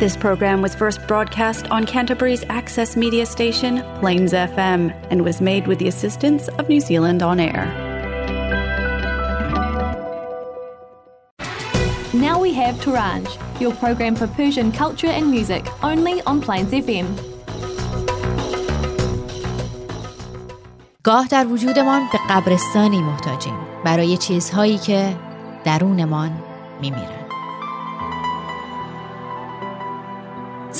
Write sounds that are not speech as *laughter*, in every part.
This program was first broadcast on Canterbury's access media station, Plains FM, and was made with the assistance of New Zealand On Air. Now we have Turanj, your program for Persian culture and music, only on Plains FM. گاه در وجودمان به قبرستانی محتاجیم برای چیزهایی که درونمان میمیرن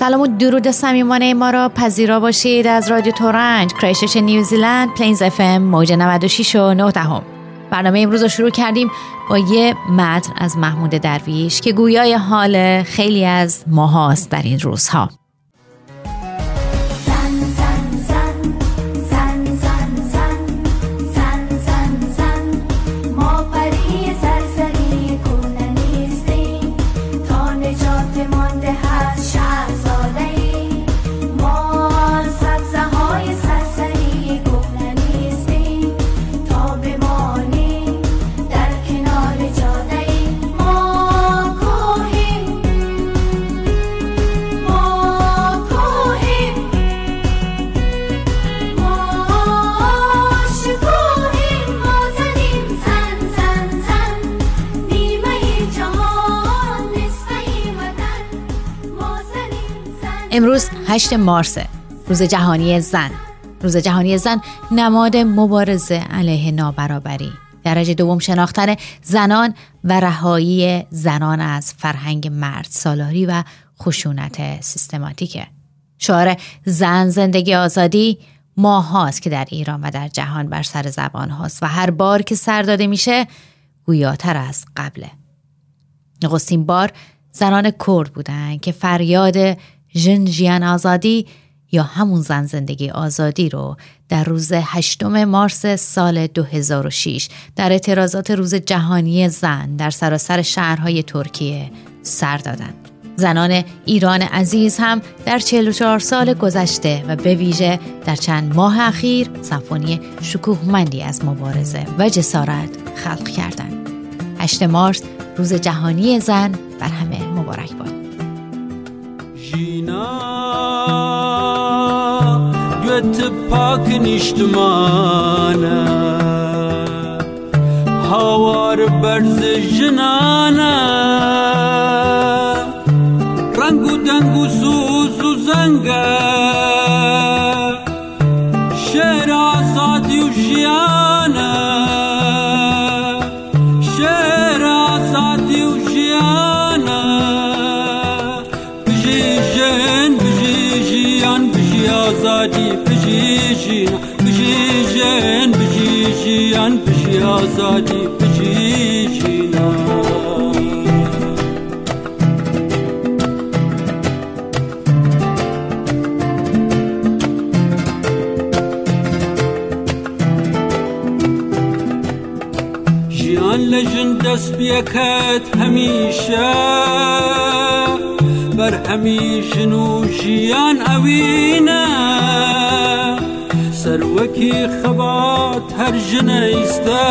سلام و درود صمیمانه ما را پذیرا باشید از رادیو ترنج کرایستچرچ نیوزیلند Plains FM موج 96 و 9 دهم. برنامه امروز رو شروع کردیم با یه متن از محمود درویش که گویای حال خیلی از ماهاست در این روزها. 8 مارس روز جهانی زن. روز جهانی زن نماد مبارزه علیه نابرابری. درجه دوم شناختن زنان و رهایی زنان از فرهنگ مرد سالاری و خشونت سیستماتیکه. شعار زن زندگی آزادی ماه هاست که در ایران و در جهان بر سر زبان هاست و هر بار که سر داده میشه گویاتر از قبله. نخستین بار زنان کرد بودند که فریاد ژن جیان آزادی یا همون زن زندگی آزادی رو در روز هشتم مارس سال 2006 در اعتراضات روز جهانی زن در سراسر شهرهای ترکیه سر دادند. زنان ایران عزیز هم در 44 سال گذشته و به ویژه در چند ماه اخیر سمفونی شکوهمندی از مبارزه و جسارت خلق کردند. 8 مارس روز جهانی زن بر همه مبارک باد. Jina Götü pak niştumana Havar berzi jinana Rangu dengu suzu zanga Şehrazat yujiyana آزادی بجیجینا جیان لجن دست بیکت همیشه. بر همیشن و ژیان ئەوینە سەروەکی خەبات هەر ژنەیستە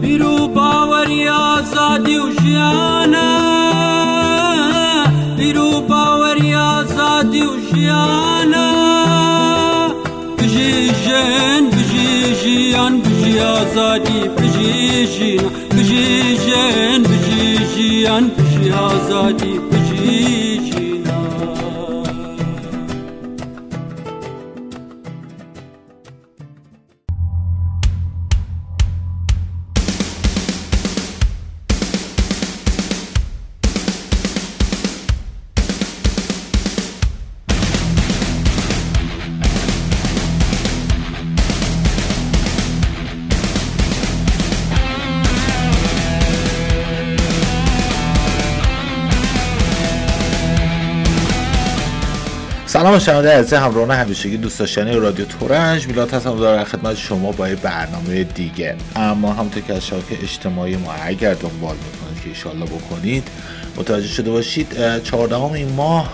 بیر و باوەری ئازادی و ژیانە بیر و باوەری ئازادی و ژیانە بژی ژن بژی ژیان بژی ئازادی بژی ژینا بژی ژن بژی ژیان بژی ئازادی بژی شنونده عزیز همراهان همیشگی دوست داشتنی رادیو ترنج میلاد هستم. در خدمت شما با یه برنامه دیگه. اما همونطور که از شبکه اجتماعی ما اگر دنبال می‌کنید که ایشالله بکنید متوجه شده باشید چهاردهم این ماه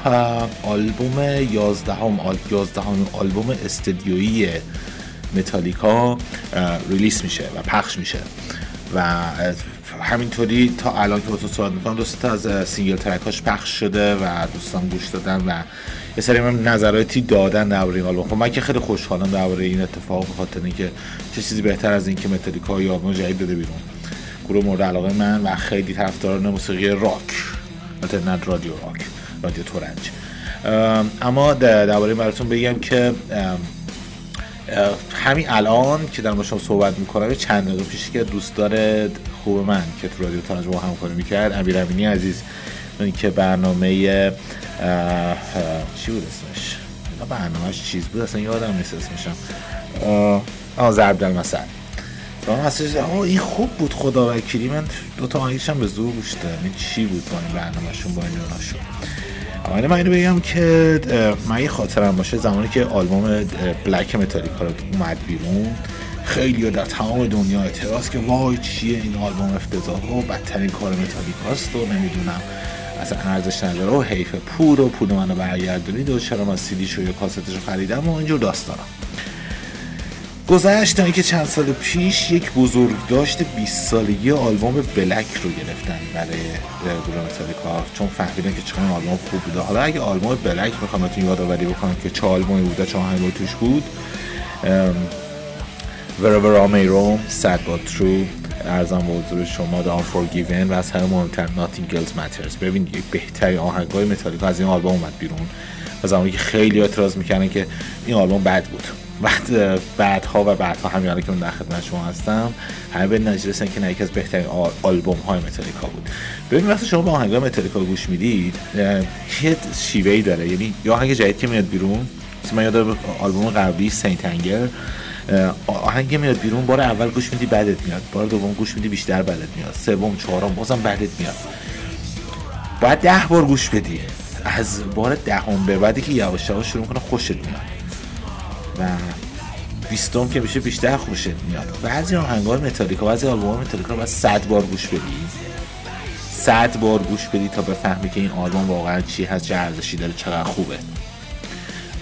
آلبوم یازدهم یازدهم آلبوم استدیویی متالیکا release میشه و پخش میشه. و همینطوری تا الان که تو صحبت می‌کنم دوست از single ترکاش پخش شده و دوستان گوش دادن و یه سری من نظراتی دادن درباره این آلبوم. خب من که خیلی خوشحالم درباره این اتفاق به خاطر اینکه چه چیزی بهتر از اینکه متالیکا یا آلبوم جدید بده بیرون. گروه مورد علاقه من و خیلی طرفداران موسیقی راک. نه رادیو راک رادیو تورنج. اما درباره براتون بگم که همین الان که در شما صحبت می‌کنم چند دقیقه پیش که دوست داره خوب من که تو رادیو تورنج با همکاری می‌کرد امیر امینی عزیز. که برنامه چی بود اسمش؟ برنامهش چیز بود اصلا یادم نیست اسمشم. آه ضرب در مثل آه این خوب بود خدا وکیلی من دو تا آهنگش هم به زور گوش دادم. این چی بود با این برنامهشون با این شد اما من اینو بگم که من یه خاطرم باشه. زمانی که آلبوم بلک متالیکا رو اومد بیرون خیلی در تمام دنیا اعتراض که وای چیه این آلبوم افتضاح و بدترین کار متالیکاست و نمی‌دونم. اصلا ارزش نداره و حیف پول و پول منو برگردونید و چرا من سیدیشو یا کاستشو خریدم و اینجور داستانم گذشت تا اینکه چند سال پیش یک بزرگ داشت 20 سالگی آلبوم بلک رو گرفتن برای گروه متالیکا چون فهمیدن که چقدر آلبوم خوب بوده. حالا اگه آلبوم بلک می‌خوام بهتون یادآوری بکنم که چه آلبومی بوده چه آهنگی توش بود. Wherever I May Roam Sad But عرضم به حضور شما The Unforgiven و از همه مهمتر Nothing Else Matters. ببین یک بهترین آهنگ های متالیکا از این آلبوم اومد بیرون و زمانی که خیلی اعتراض می‌کنن که این آلبوم بد بود. بعد بعدها و بعدها همین که من در خدمت شما هستم همه به نتیجه که یکی از بهترین آلبوم های متالیکا بود. ببین وقتی شما به آهنگ متالیکا گوش می‌دید یه شیوهی داره. یعنی یا آهنگ جدید که میاد بیرون من یاد آلبوم قبلی St. Anger آهنگ میاد بیرون بار اول گوش میدی بعدت میاد. بار دوم گوش میدی بیشتر بعدت میاد. سوم چهارم بازم بعدت میاد. باید ده بار گوش بدی. از بار دهم به بعدی که یواش یواش شروع کنه خوشت میاد. و بیستم که میشه بیشتر خوشت میاد. بعضی آهنگ های متالیکا بعضی آلبوم متالیکا باید صد بار گوش بدی. صد بار گوش بدی تا بفهمی که این آلبوم واقعا چی هست چه ارزشی داره چقدر خوبه.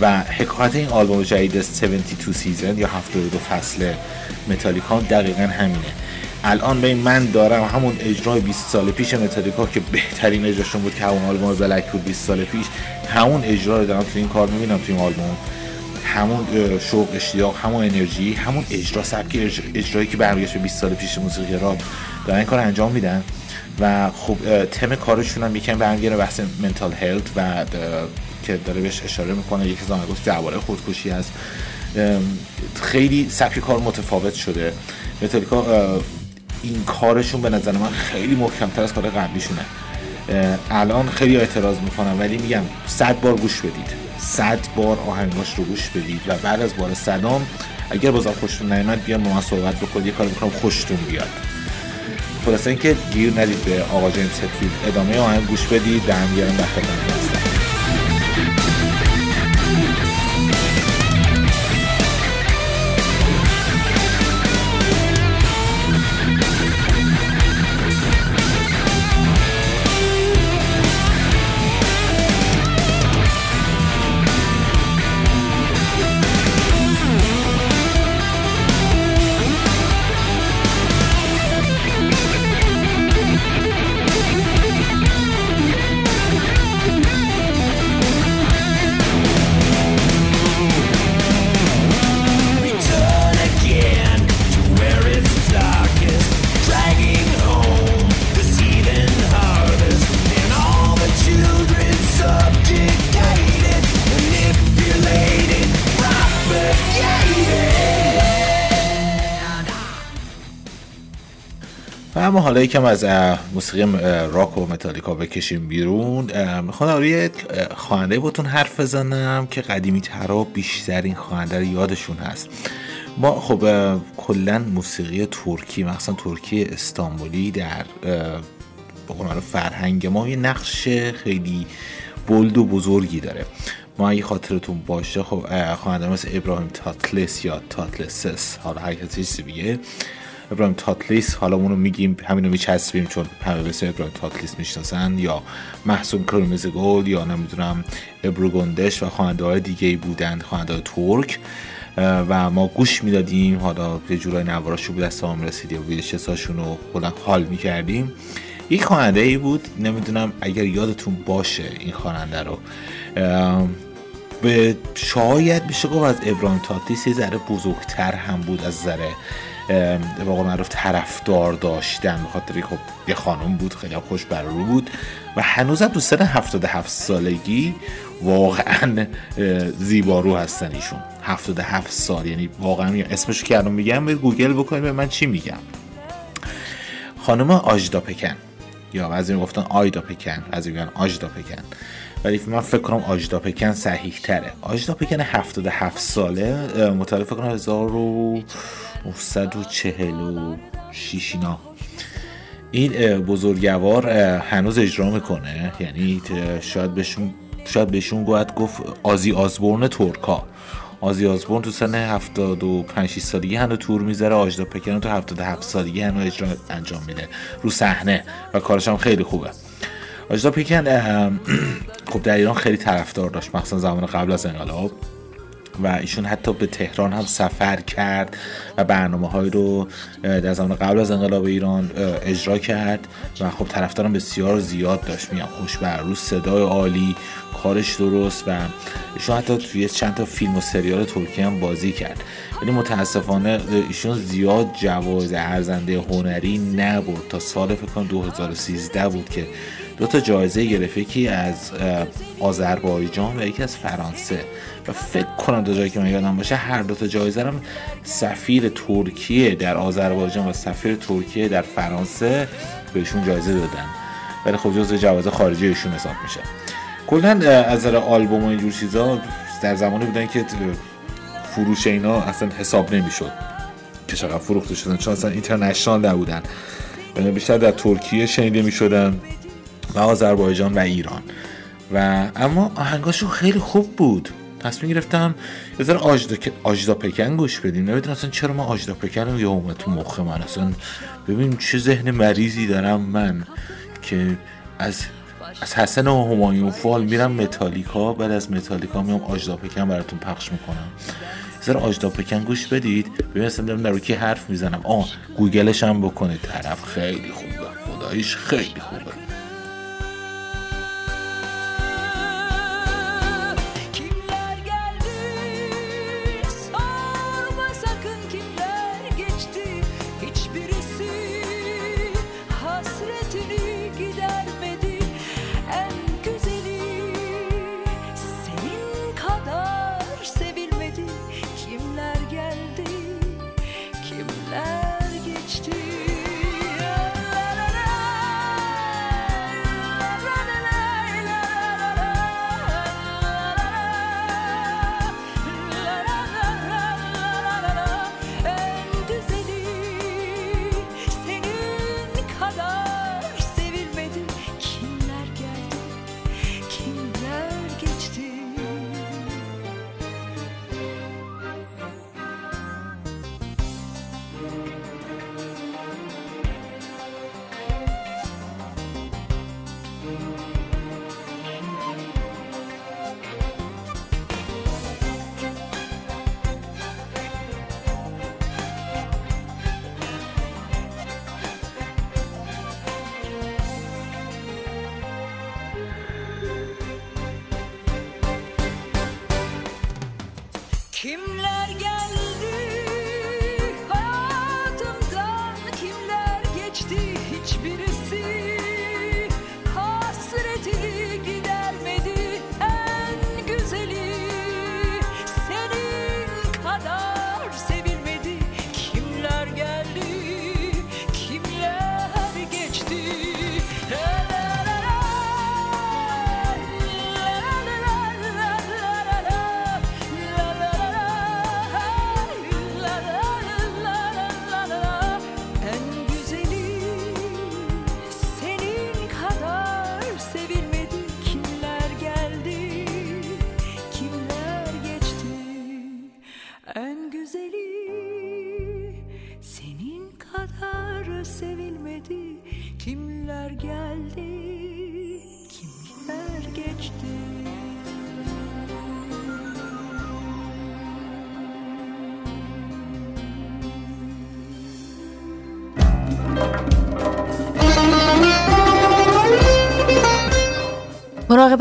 و حکایت این آلبوم جدید 72 Seasons یا 72 فصل متالیکا دقیقا همینه. الان به من دارم همون اجرای 20 سال پیش متالیکا که بهترین اجراشون بود که همون آلبوم Black بود 20 سال پیش. همون اجرا رو دارم تو این کار می‌بینم تو این آلبوم. همون شوق اشتیاق همون انرژی همون اجرا سبک اجرایی که برمیگشت به 20 سال پیش موسیقی را دارن این کار انجام میدن. و خب تم کارشون هم یکم برمیگرده بحث mental health و که داره بهش اشاره می‌کنه یکی از آهنگاش درباره خودکشی هست. خیلی سبک کار متفاوت شده. متالیکا این کارشون به نظر من خیلی محکمتر از کار قبلیشونه. الان خیلی اعتراض می‌کنم ولی میگم صد بار گوش بدید. صد بار آهنگاش رو گوش بدید و بعد از بار صدام اگر بازم خوشتون نیومد بیان من صحبت بکنید. یه کار می‌کنم خوشتون بیاد. خلاصه اینکه گیر ندید به آقا جیمز ادامه آهنگ گوش بدید. در هم در هستم. حالا یکم از موسیقی راک و متالیکا بکشیم بیرون. می‌خوام روی خواننده باتون حرف بزنم که قدیمی ترا بیشترین خواننده رو یادشون هست. ما خب کلا موسیقی ترکی مثلا ترکی استانبولی در بقول فرهنگ ما یه نقش خیلی بلد و بزرگی داره. ما اگه خاطرتون باشه خب خواننده مثل ابراهیم تاتلس یا تاتلسس حالا هر کسی بیگه ابراهیم تاتلیس حالا اونو میگیم همینو میچسبیم چون همه بسیار ابراهیم تاتلیس می‌شناسن یا محسون کرمیز گل یا نمی‌دونم ابروگندش و خواننده های دیگه ای بودن خواننده ترک و ما گوش می‌دادیم. حالا یه جورای نواراشو بود دستمون رسید یا ویلشساشون رو کلا حال می‌کردیم. یک خواننده ای بود نمی‌دونم اگر یادتون باشه این خواننده رو. به شاید میشه گفت از ابراهیم تاتیس یه ذره بزرگتر هم بود از ذره به قول معروف طرفدار داشتن خاطر خب یه خانم بود خیلی خوش بر بود و هنوزم تو سن 77 سالگی واقعا زیبارو هستن ایشون. 77 سال یعنی واقعا اسمشو که الان میگم به گوگل بکنید به من چی میگم؟ خانم آجدا پکن. یا بعضی می‌گفتن آیدا پکن بعضی میگن آجدا پکن. ولی من فکر کنم آجدا پکن صحیح تره آجدا پکن 77 ساله متعرف کنم 1000 946 اینا. این بزرگوار هنوز اجرا می‌کنه. یعنی شاید بهشون شاید بهشون باید گفت آزی آزبورن ترکا. آزی آزبورن تو سن 75 سالگی هنو تور می‌ذاره. آجدا پکن تو 77 سالگی هنو اجرا انجام میده. رو صحنه. و کارش هم خیلی خوبه. آجدا پکن *clears throat* خب در ایران خیلی طرفدار داشت. مخصوصا زمان قبل از انقلاب. و ایشون حتی به تهران هم سفر کرد و برنامه های رو در زمان قبل از انقلاب ایران اجرا کرد و خب طرفدارم بسیار زیاد داشت. میگم خوش بر روز صدای عالی کارش درست و ایشون حتی توی چند تا فیلم و سریال ترکی هم بازی کرد. ولی متاسفانه ایشون زیاد جواز ارزنده هنری نبود. تا سال فکر کنم 2013 بود که دو تا جایزه گرفت یکی از آذربایجان و یکی از فرانسه. و فکر کنم دو جایی که من یادم باشه هر دو تا جایزه هم سفیر ترکیه در آذربایجان و سفیر ترکیه در فرانسه بهشون جایزه دادن. ولی خب جزو خارجی ایشون حساب میشه. کلا از نظر آلبوم و اینجور چیزا در زمانی بودن که فروش اینا اصلا حساب نمی‌شد. که چقدر فروخته شدن. چون اصلا اینترنشنال نبودن. بیشتر در ترکیه شنیده می‌شدن. و آذربایجان و ایران. و اما آهنگاشون خیلی خوب بود. تصمیم گرفتم یه ذره آجدا, آجدا پکن گوش بدیم. نمی‌دونم اصلا چرا ما آجدا پکن رو یه اومد تو مخ من. اصلا ببین چه ذهن مریضی دارم من که از از حسن و همایون فال میرم متالیکا. بعد از متالیکا میام آجدا پکن براتون پخش می‌کنم. ذره آجدا پکن گوش بدید. ببین اصلا دارم در روکی حرف می‌زنم. آه گوگلش هم بکنید. طرف خیلی خوبه. خدایش خیلی خوبه.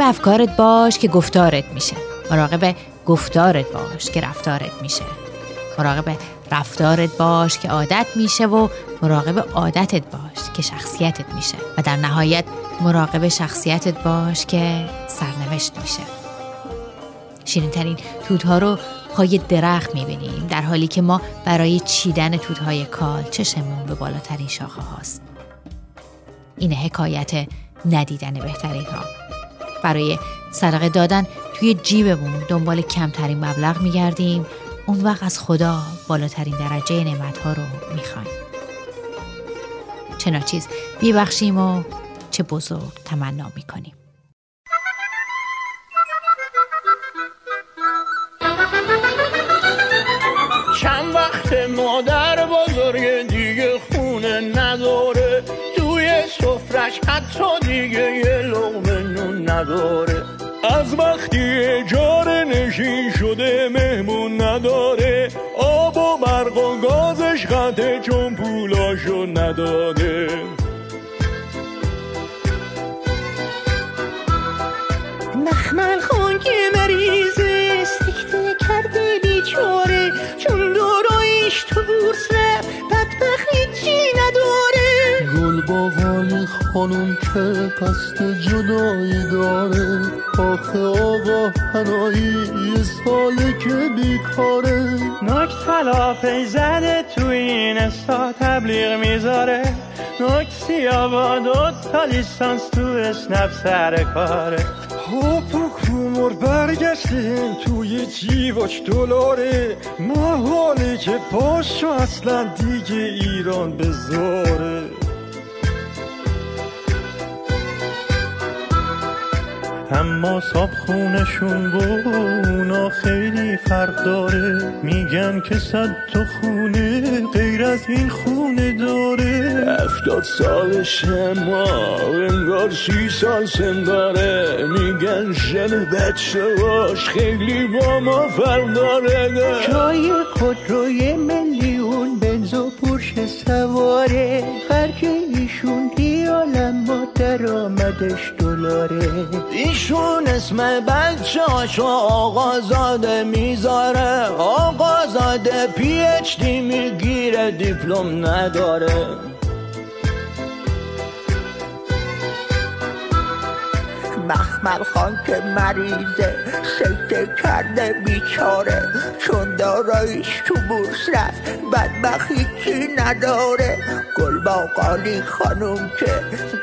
افکارت باش که گفتارت میشه. مراقب گفتارت باش که رفتارت میشه. مراقب رفتارت باش که عادت میشه و مراقب عادتت باش که شخصیتت میشه. و در نهایت مراقب شخصیتت باش که سرنوشت میشه. شیرین ترین توتها رو پای درخت می‌بینیم در حالی که ما برای چیدن توتهای کال چشمون به بالاترین شاخه هاست. این حکایت ندیدن بهترین ها برای صدقه دادن توی جیبمون. دنبال کمترین مبلغ میگردیم. اون وقت از خدا بالاترین درجه نعمت ها رو می‌خوایم. چه ناچیز بیبخشیم و چه بزرگ تمنا می‌کنیم. چند وقت مادر بزرگ سفرش حتی دیگه یه لغمه نون نداره. از وقتی اجاره نشین شده مهمون نداره. آب و برق و گازش قطعه چون پولاشو نداده خانم که قصد جدایی داره. آخه آقا هنایی یه ساله که بیکاره. نک تلافی زده تو این استا تبلیغ می‌ذاره. نک سیاه دو تا لیسانس تو اسنپ سر کاره. هاپ و کومر برگشتیم توی جیواش دلاره. محاله که پاشو اصلا دیگه ایران بذاره. اما صاحب خونشون با اونا خیلی فرق داره. میگن که صد تا خونه غیر از این خونه داره. هفتاد سالشه ما انگار سی سال سن داره میگن ژن بچه باش خیلی با ما فرق داره. جای خودروی میلیون بنز و پرش سواره. خرج ایشون دیالم ما درآمدش دلاره ایشون اسم بچه هاشو آقازاده می‌ذاره. آقازاده پی اچ دی می‌گیره دیپلم نداره. مخمل خان که مریضه سکته کرده بیچاره چون دارایش تو بورس رفت بدبخت هیچی نداره؟ گل باقالی خانوم که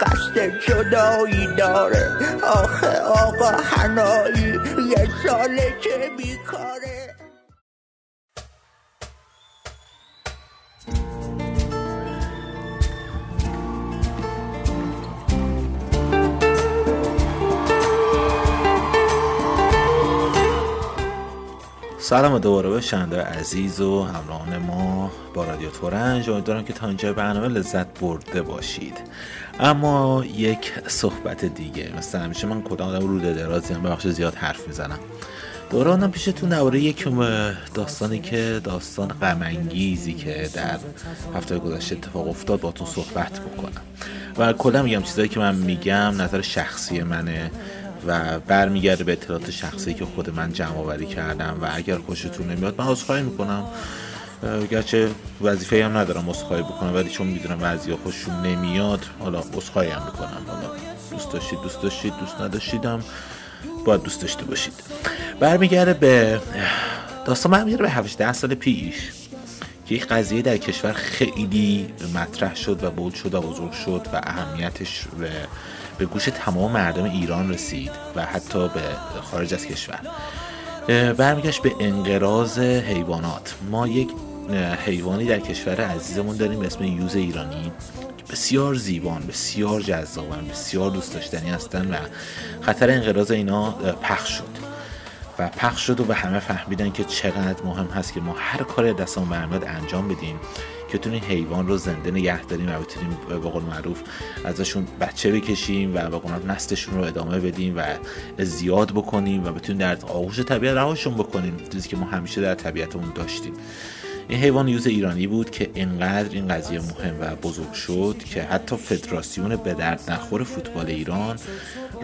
قصد جدایی داره. آخه آقا هنایی یه ساله که بیکاره. سلام دوباره به شنده عزیز و همراهان ما با رادیو تورنج. امیدوارم که تا اینجا برنامه لذت برده باشید. اما یک صحبت دیگه مثل همیشه من کدام آدم روده درازی هم بخش زیاد حرف می‌زنم. دوره آنم پیشتون درباره یک داستانی که داستان غمانگیزی که در هفته گذشته اتفاق افتاد باتون صحبت بکنم. و کلا میگم چیزایی که من میگم نظر شخصی منه. و برمیگرده به اطلاعات شخصی که خود من جمع آوری کردم و اگر خوشتون نمیاد من عذرخواهی می‌کنم. گرچه وظیفه هم ندارم عذرخواهی بکنم ولی چون می‌دونم بعضی خوششون نمیاد حالا عذرخواهی هم می‌کنم. حالا دوست داشتید دوست داشتید دوست نداشتیدم باید دوست داشته باشید. برمیگرده به داستان برمیگرده به 17 سال پیش که یک قضیه در کشور خیلی مطرح شد و بود شد و بزرگ شد و اهمیتش به به گوش تمام مردم ایران رسید و حتی به خارج از کشور. برمیگشت به انقراض حیوانات. ما یک حیوانی در کشور عزیزمون داریم به اسم یوز ایرانی. بسیار زیبان بسیار جذابن بسیار دوست داشتنی هستن و خطر انقراض اینا پخش شد. و پخش شد و به همه فهمیدن که چقدر مهم هست که ما هر کار دستمون برمیاد انجام بدیم که بتونیم حیوان رو زنده نگه داریم و بتونیم به قول معروف ازشون بچه بکشیم و به قول نسلشون رو ادامه بدیم و زیاد بکنیم و بتونیم در آغوش طبیعت رهاشون بکنیم چیزی که ما همیشه در طبیعتمون داشتیم. این حیوان یوز ایرانی بود که انقدر این قضیه مهم و بزرگ شد که حتی فدراسیون به درد نخور فوتبال ایران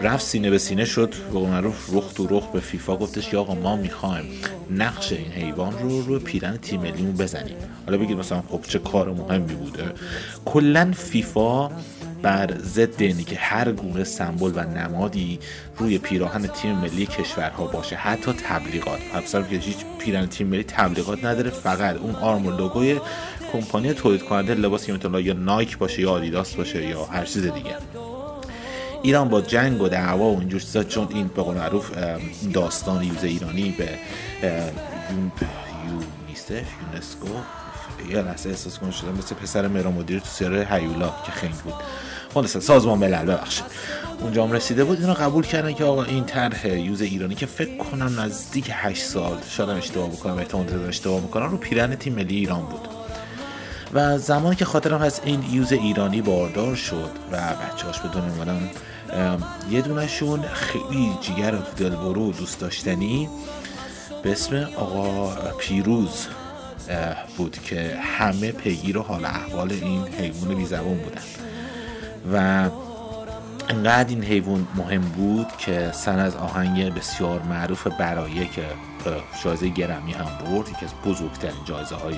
رفت سینه به سینه شد. به معروف رخ تو رخ به فیفا گفتش یا آقا ما می‌خوایم نقش این حیوان رو روی پیرن تیم ملیمون بزنیم. حالا بگید مثلا خب چه کار مهمی بوده. کلا فیفا بر ضد اینی که هر گونه سمبل و نمادی روی پیراهن تیم ملی کشورها باشه. حتی تبلیغات. مثلا که هیچ پیرن تیم ملی تبلیغات نداره فقط اون آرم و لوگوی کمپانی تولید کننده لباس که یا نایک باشه یا آدیداس باشه یا هر چیز دیگه. ایران با جنگ و دعوا و اینجور چیزا چون این به قول معروف داستان یوز ایرانی به یونیسف یونسکو یه لحظه احساس کنم شدم مثل پسر مهرا مدیر تو سیاره هیولا که خنگ بود. خلاصه سازمان ملل ببخشید. اونجا هم رسیده بود اینو قبول کردن که آقا این طرح یوز ایرانی که فکر کنم نزدیک 8 سال شاید اشتباه بکنم احتمال اشتباه می‌کنم رو پیرن تیم ملی ایران بود. و زمانی که خاطرم هست این یوز ایرانی باردار شد و بچه هاش به دنیا اومدن یه دونشون خیلی جیگر و دلبرو دوست داشتنی به اسم آقا پیروز بود که همه پیگیر و حال احوال این حیوان بی زبان بودن. و انقدر این حیوان مهم بود که سن از آهنگ بسیار معروف برایه که جایزه گرمی هم برد یکی از بزرگترین جایزه های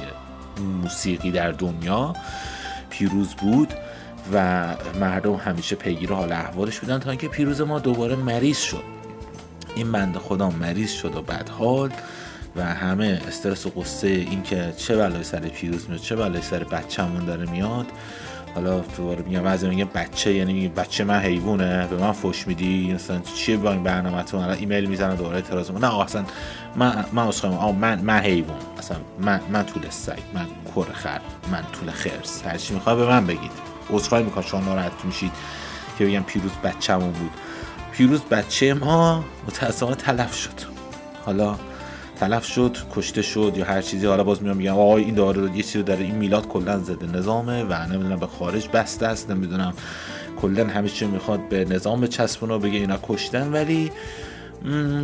موسیقی در دنیا پیروز بود و مردم همیشه پیگیر حال احوالش بودن تا اینکه پیروز ما دوباره مریض شد. این بنده خدا مریض شد و بعد حال و همه استرس و قصه این که چه بلای سر پیروز میاد چه بلای سر بچه‌مون داره میاد حالا دوباره میگم بعضی میگه بچه یعنی میگه بچه من حیوانه به من فوش میدی؟ مثلا چیه با این برنامه‌تون الان ایمیل می‌زنه دوباره اعتراض نه اصلا من من اصلا من من حیوان. اصلا من من طول سگ من کر خر من طول خرس. هر چی می‌خواد به من بگید. عذرخواهی می‌کنم. شما ناراحت میشید که بگم پیروز بچه‌مون بود. پیروز بچه ما متأسفانه تلف شد. حالا تلف شد کشته شد یا هر چیزی. حالا باز میام میگم آقای این داره یه چیزی داره این میلاد کلا زده نظامه و نمی‌دونم به خارج بسته است نمی‌دونم کلا همه چی می‌خواد به نظام چسبونه و بگه اینا کشتن. ولی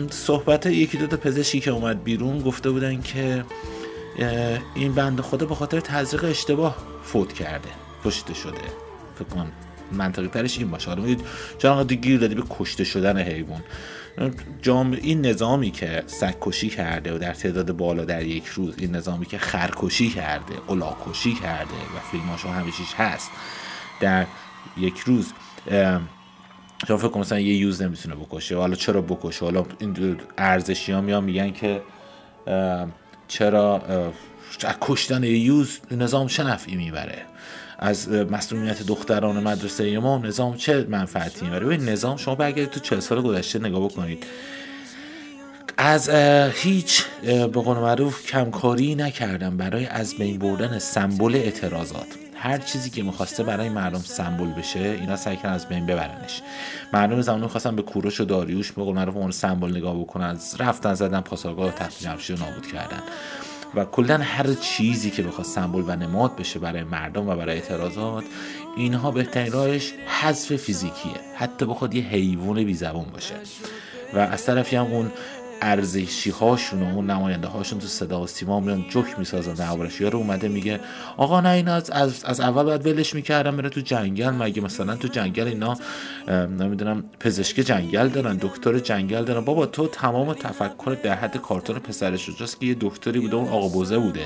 صحبت یکی دو تا پزشکی که اومد بیرون گفته بودن که این بند خدا به خاطر تزریق اشتباه فوت کرده کشته شده. فکر کنم منطقی ترش این باشه. حالا چرا گیر دادی به کشته شدن حیوان. جام این نظامی که سگکشی کرده و در تعداد بالا در یک روز این نظامی که خرکشی کرده قلاکشی کرده و فیلماشو همه هست در یک روز شما فکر مثلا یه یوز نمی‌تونه بکشه. حالا چرا بکشه؟ حالا این ارزشی ها میان میگن که چرا کشتن یه یوز نظام چه نفعی می‌بره؟ از مسئولیت دختران مدرسه ما نظام چه منفعتی می‌بره؟ ببین نظام شما برگردید تو چه سال گذشته نگاه بکنید از هیچ به قول معروف کمکاری نکردم برای از بین بردن سمبل اعتراضات. هر چیزی که می‌خواسته برای مردم سمبل بشه اینا سعی کردن از بین ببرنش. مردم زمان خواستن به کوروش و داریوش به قول معروف اون سمبل نگاه بکنن رفتن زدن پاسارگاه و تخت جمشید نابود کردن. و کلا هر چیزی که بخواد سمبل و نماد بشه برای مردم و برای اعتراضات اینها بهترین راهش حذف فیزیکیه. حتی بخواد یه حیوان بی زبون باشه. و از طرفی هم اون ارزشی هاشون و نماینده هاشون تو صدا و سیما میان جوک می‌سازن دربارش یارو اومده میگه آقا نه اینا از, از, اول باید ولش می‌کردم بره تو جنگل مگه مثلا تو جنگل اینا نمی‌دونم پزشک جنگل دارن دکتر جنگل دارن. بابا تو تمام تفکر در حد کارتون پسرش جاست که یه دکتری بوده اون آقا بوزه بوده.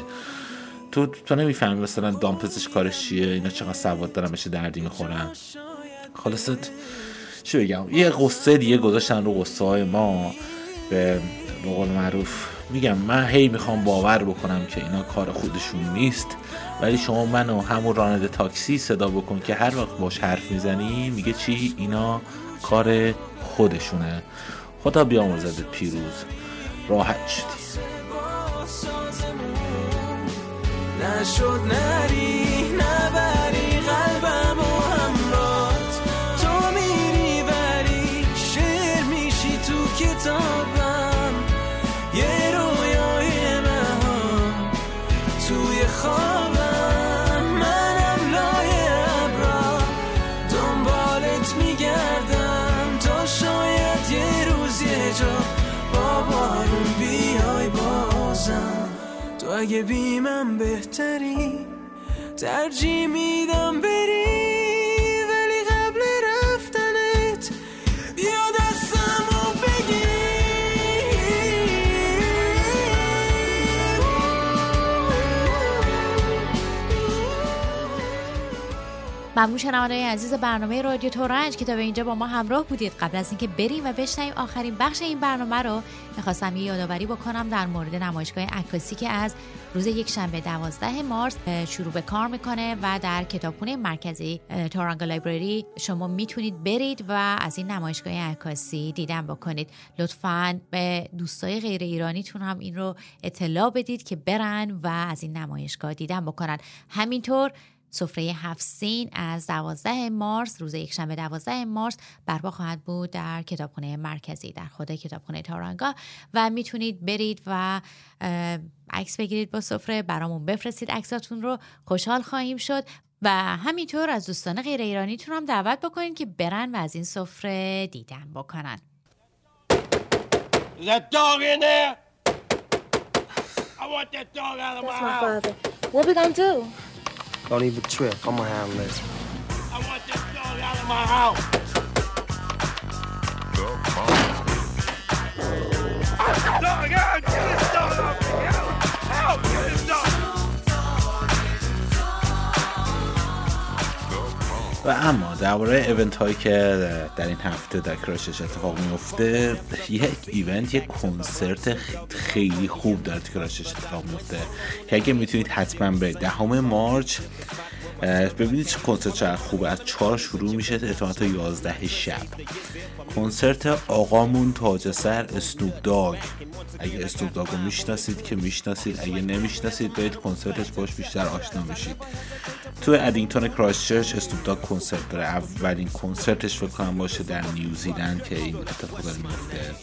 تو تو نمی‌فهمی مثلا دام پزشک کارش چیه اینا چقدر سواد دارن بشه دردی می‌خورن. خلاصت چی بگم یه قصه دیگه گذاشتن رو قصه های ما. به قول معروف میگم من هی می‌خوام باور بکنم که اینا کار خودشون نیست ولی شما منو همون راننده تاکسی صدا بکن که هر وقت باش حرف می‌زنی میگه چی؟ اینا کار خودشونه. خدا بیامرزد پیروز. راحت شدی. نشد نری. اگه بی من بهتری ترجیح میدم بری. ممنون شنوانده عزیز برنامه رادیو تورنج که تا به اینجا با ما همراه بودید. قبل از اینکه بریم و بشنویم آخرین بخش این برنامه رو می‌خواستم یه یادآوری بکنم در مورد نمایشگاه عکاسی که از روز یک شنبه 12 مارس شروع به کار می‌کنه و در کتابخونه مرکزی تورانگا لایبرری شما می‌تونید برید و از این نمایشگاه عکاسی دیدن بکنید. لطفا به دوستای غیر ایرانیتون هم این رو اطلاع بدید که برن و از این نمایشگاه دیدن بکنن. همینطور سفره هفت سین از 12 مارس روز یکشنبه 12 مارس برپا خواهد بود در کتابخانه مرکزی در خود کتابخانه تارانگا و می‌تونید برید و عکس بگیرید با سفره برامون بفرستید عکساتون رو خوشحال خواهیم شد و همینطور از دوستان غیر ایرانیتون هم دعوت بکنید که برن و از این سفره دیدن بکنن That dog in there? I want that dog out of my That's my house. father. What we gonna do? Don't even trip. I'm gonna handle this. I want that dog out of my house. Dog out! Get this dog off و اما درباره ایونت هایی که در این هفته در کراشش اتفاق میفته یک ایونت یک کنسرت خیلی خوب در کراشش اتفاق میفته. که اگه می‌تونید حتما به دهم مارچ ببینید چه کنسرت چقدر خوبه. از چهار شروع میشه احتمالا تا یازده شب. کنسرت آقامون تاج سر اسنوپ داگ اگه اسنوپ داگ رو می‌شناسید که می‌شناسید اگه نمی‌شناسید برید کنسرتش باش بیشتر آشنا میشید. تو ادینگتون کرایستچرچ اسنوپ داگ کنسرت داره. اولین کنسرتش فکر کنم باشه در نیوزیلند که این اتفاق داره میفته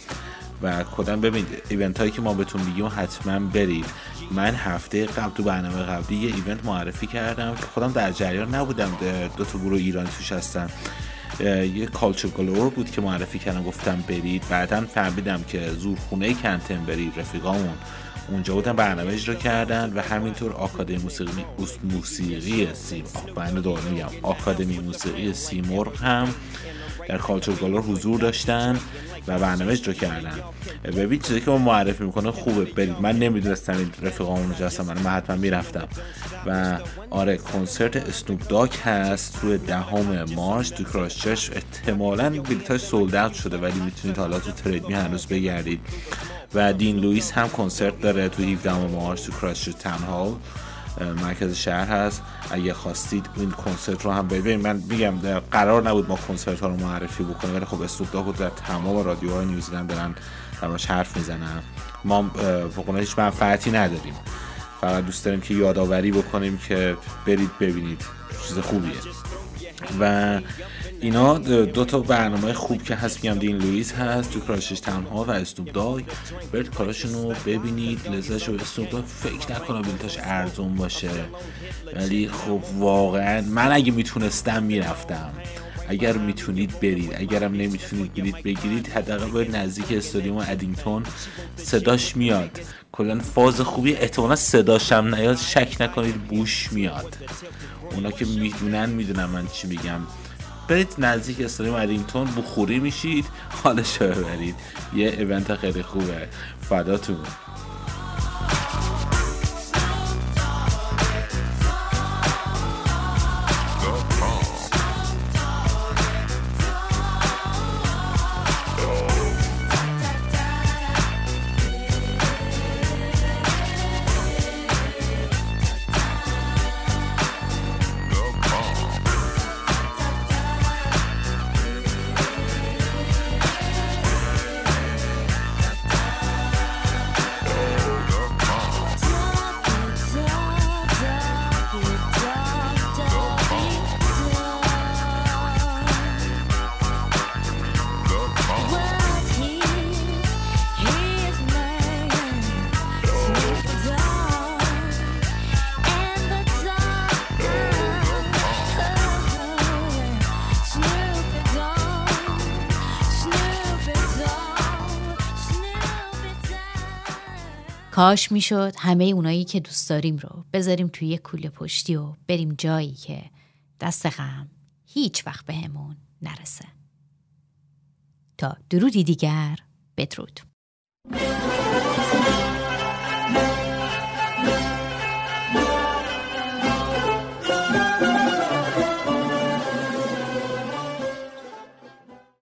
و کدن ببینید ایونت هایی که ما بهتون میگیم حتما برید. من هفته قبل تو برنامه قبلی یه ایونت معرفی کردم. که خودم در جریان نبودم دو تا گروه ایرانی توش هستن. یه کالچر گلور بود که معرفی کردم گفتم برید. بعدا فهمیدم که زورخونه کنتنبری رفیقامون اونجا بودن برنامه اجرا کردن و همینطور آکادمی موسیقی موسیقی سیم من میگم آکادمی موسیقی سیمرغ هم در Culture Galore حضور داشتن و برنامه اجرا کردن. ببین چیزی که ما معرفی می‌کنه خوبه. برید. من نمی‌دونستم این رفیقامون اونجا هستن من, حتما می‌رفتم. و آره کنسرت اسنوپ داگ هست روی دهم مارچ تو کرایستچرچ احتمالا بلیطاش sold out شده ولی می‌تونید حالا تو Trade Me هنوز بگردید. و دین لوئیس هم کنسرت داره تو 17 مارچ تو کرایستچرچ تنها مرکز شهر هست. اگه خواستید این کنسرت رو هم ببینید من میگم قرار نبود ما کنسرت ها رو معرفی بکنیم ولی خب داگ در تمام رادیوهای نیوزیلند دارن درماش حرف می‌زنن. ما فقط هیچ منفعتی نداریم. فقط دوست داریم که یادآوری بکنیم که برید ببینید. چیز خوبیه. و اینا دو تا برنامه خوب که هست میگم دین لوئیس هست تو کراشش تنها و اسنوب داگ. برید کاراشون رو ببینید لذتش رو اسنوب داگ. فکر نکنم بلیتاش ارزون باشه. ولی خب واقعا من اگه می‌تونستم می‌رفتم. اگر می‌تونید برید. اگرم نمی‌تونید برید بگیرید حداقل باید نزدیک استادیوم ادینگتون. صداش میاد. کلا فاز خوبی. احتمالا صداش هم نیاد. شک نکنید بوش میاد. اونا که می‌دونن می‌دونن من چی میگم. برید نزدیک استادیوم ادینگتون بخوری میشید حالش رو ببرید. یه ایونت خیلی خوبه. فداتون. کاش می‌شد. همه اونایی که دوست داریم رو بذاریم توی یه کوله پشتی و بریم جایی که دست غم هیچ وقت بهمون همون نرسه. تا درودی دیگر. بدرود.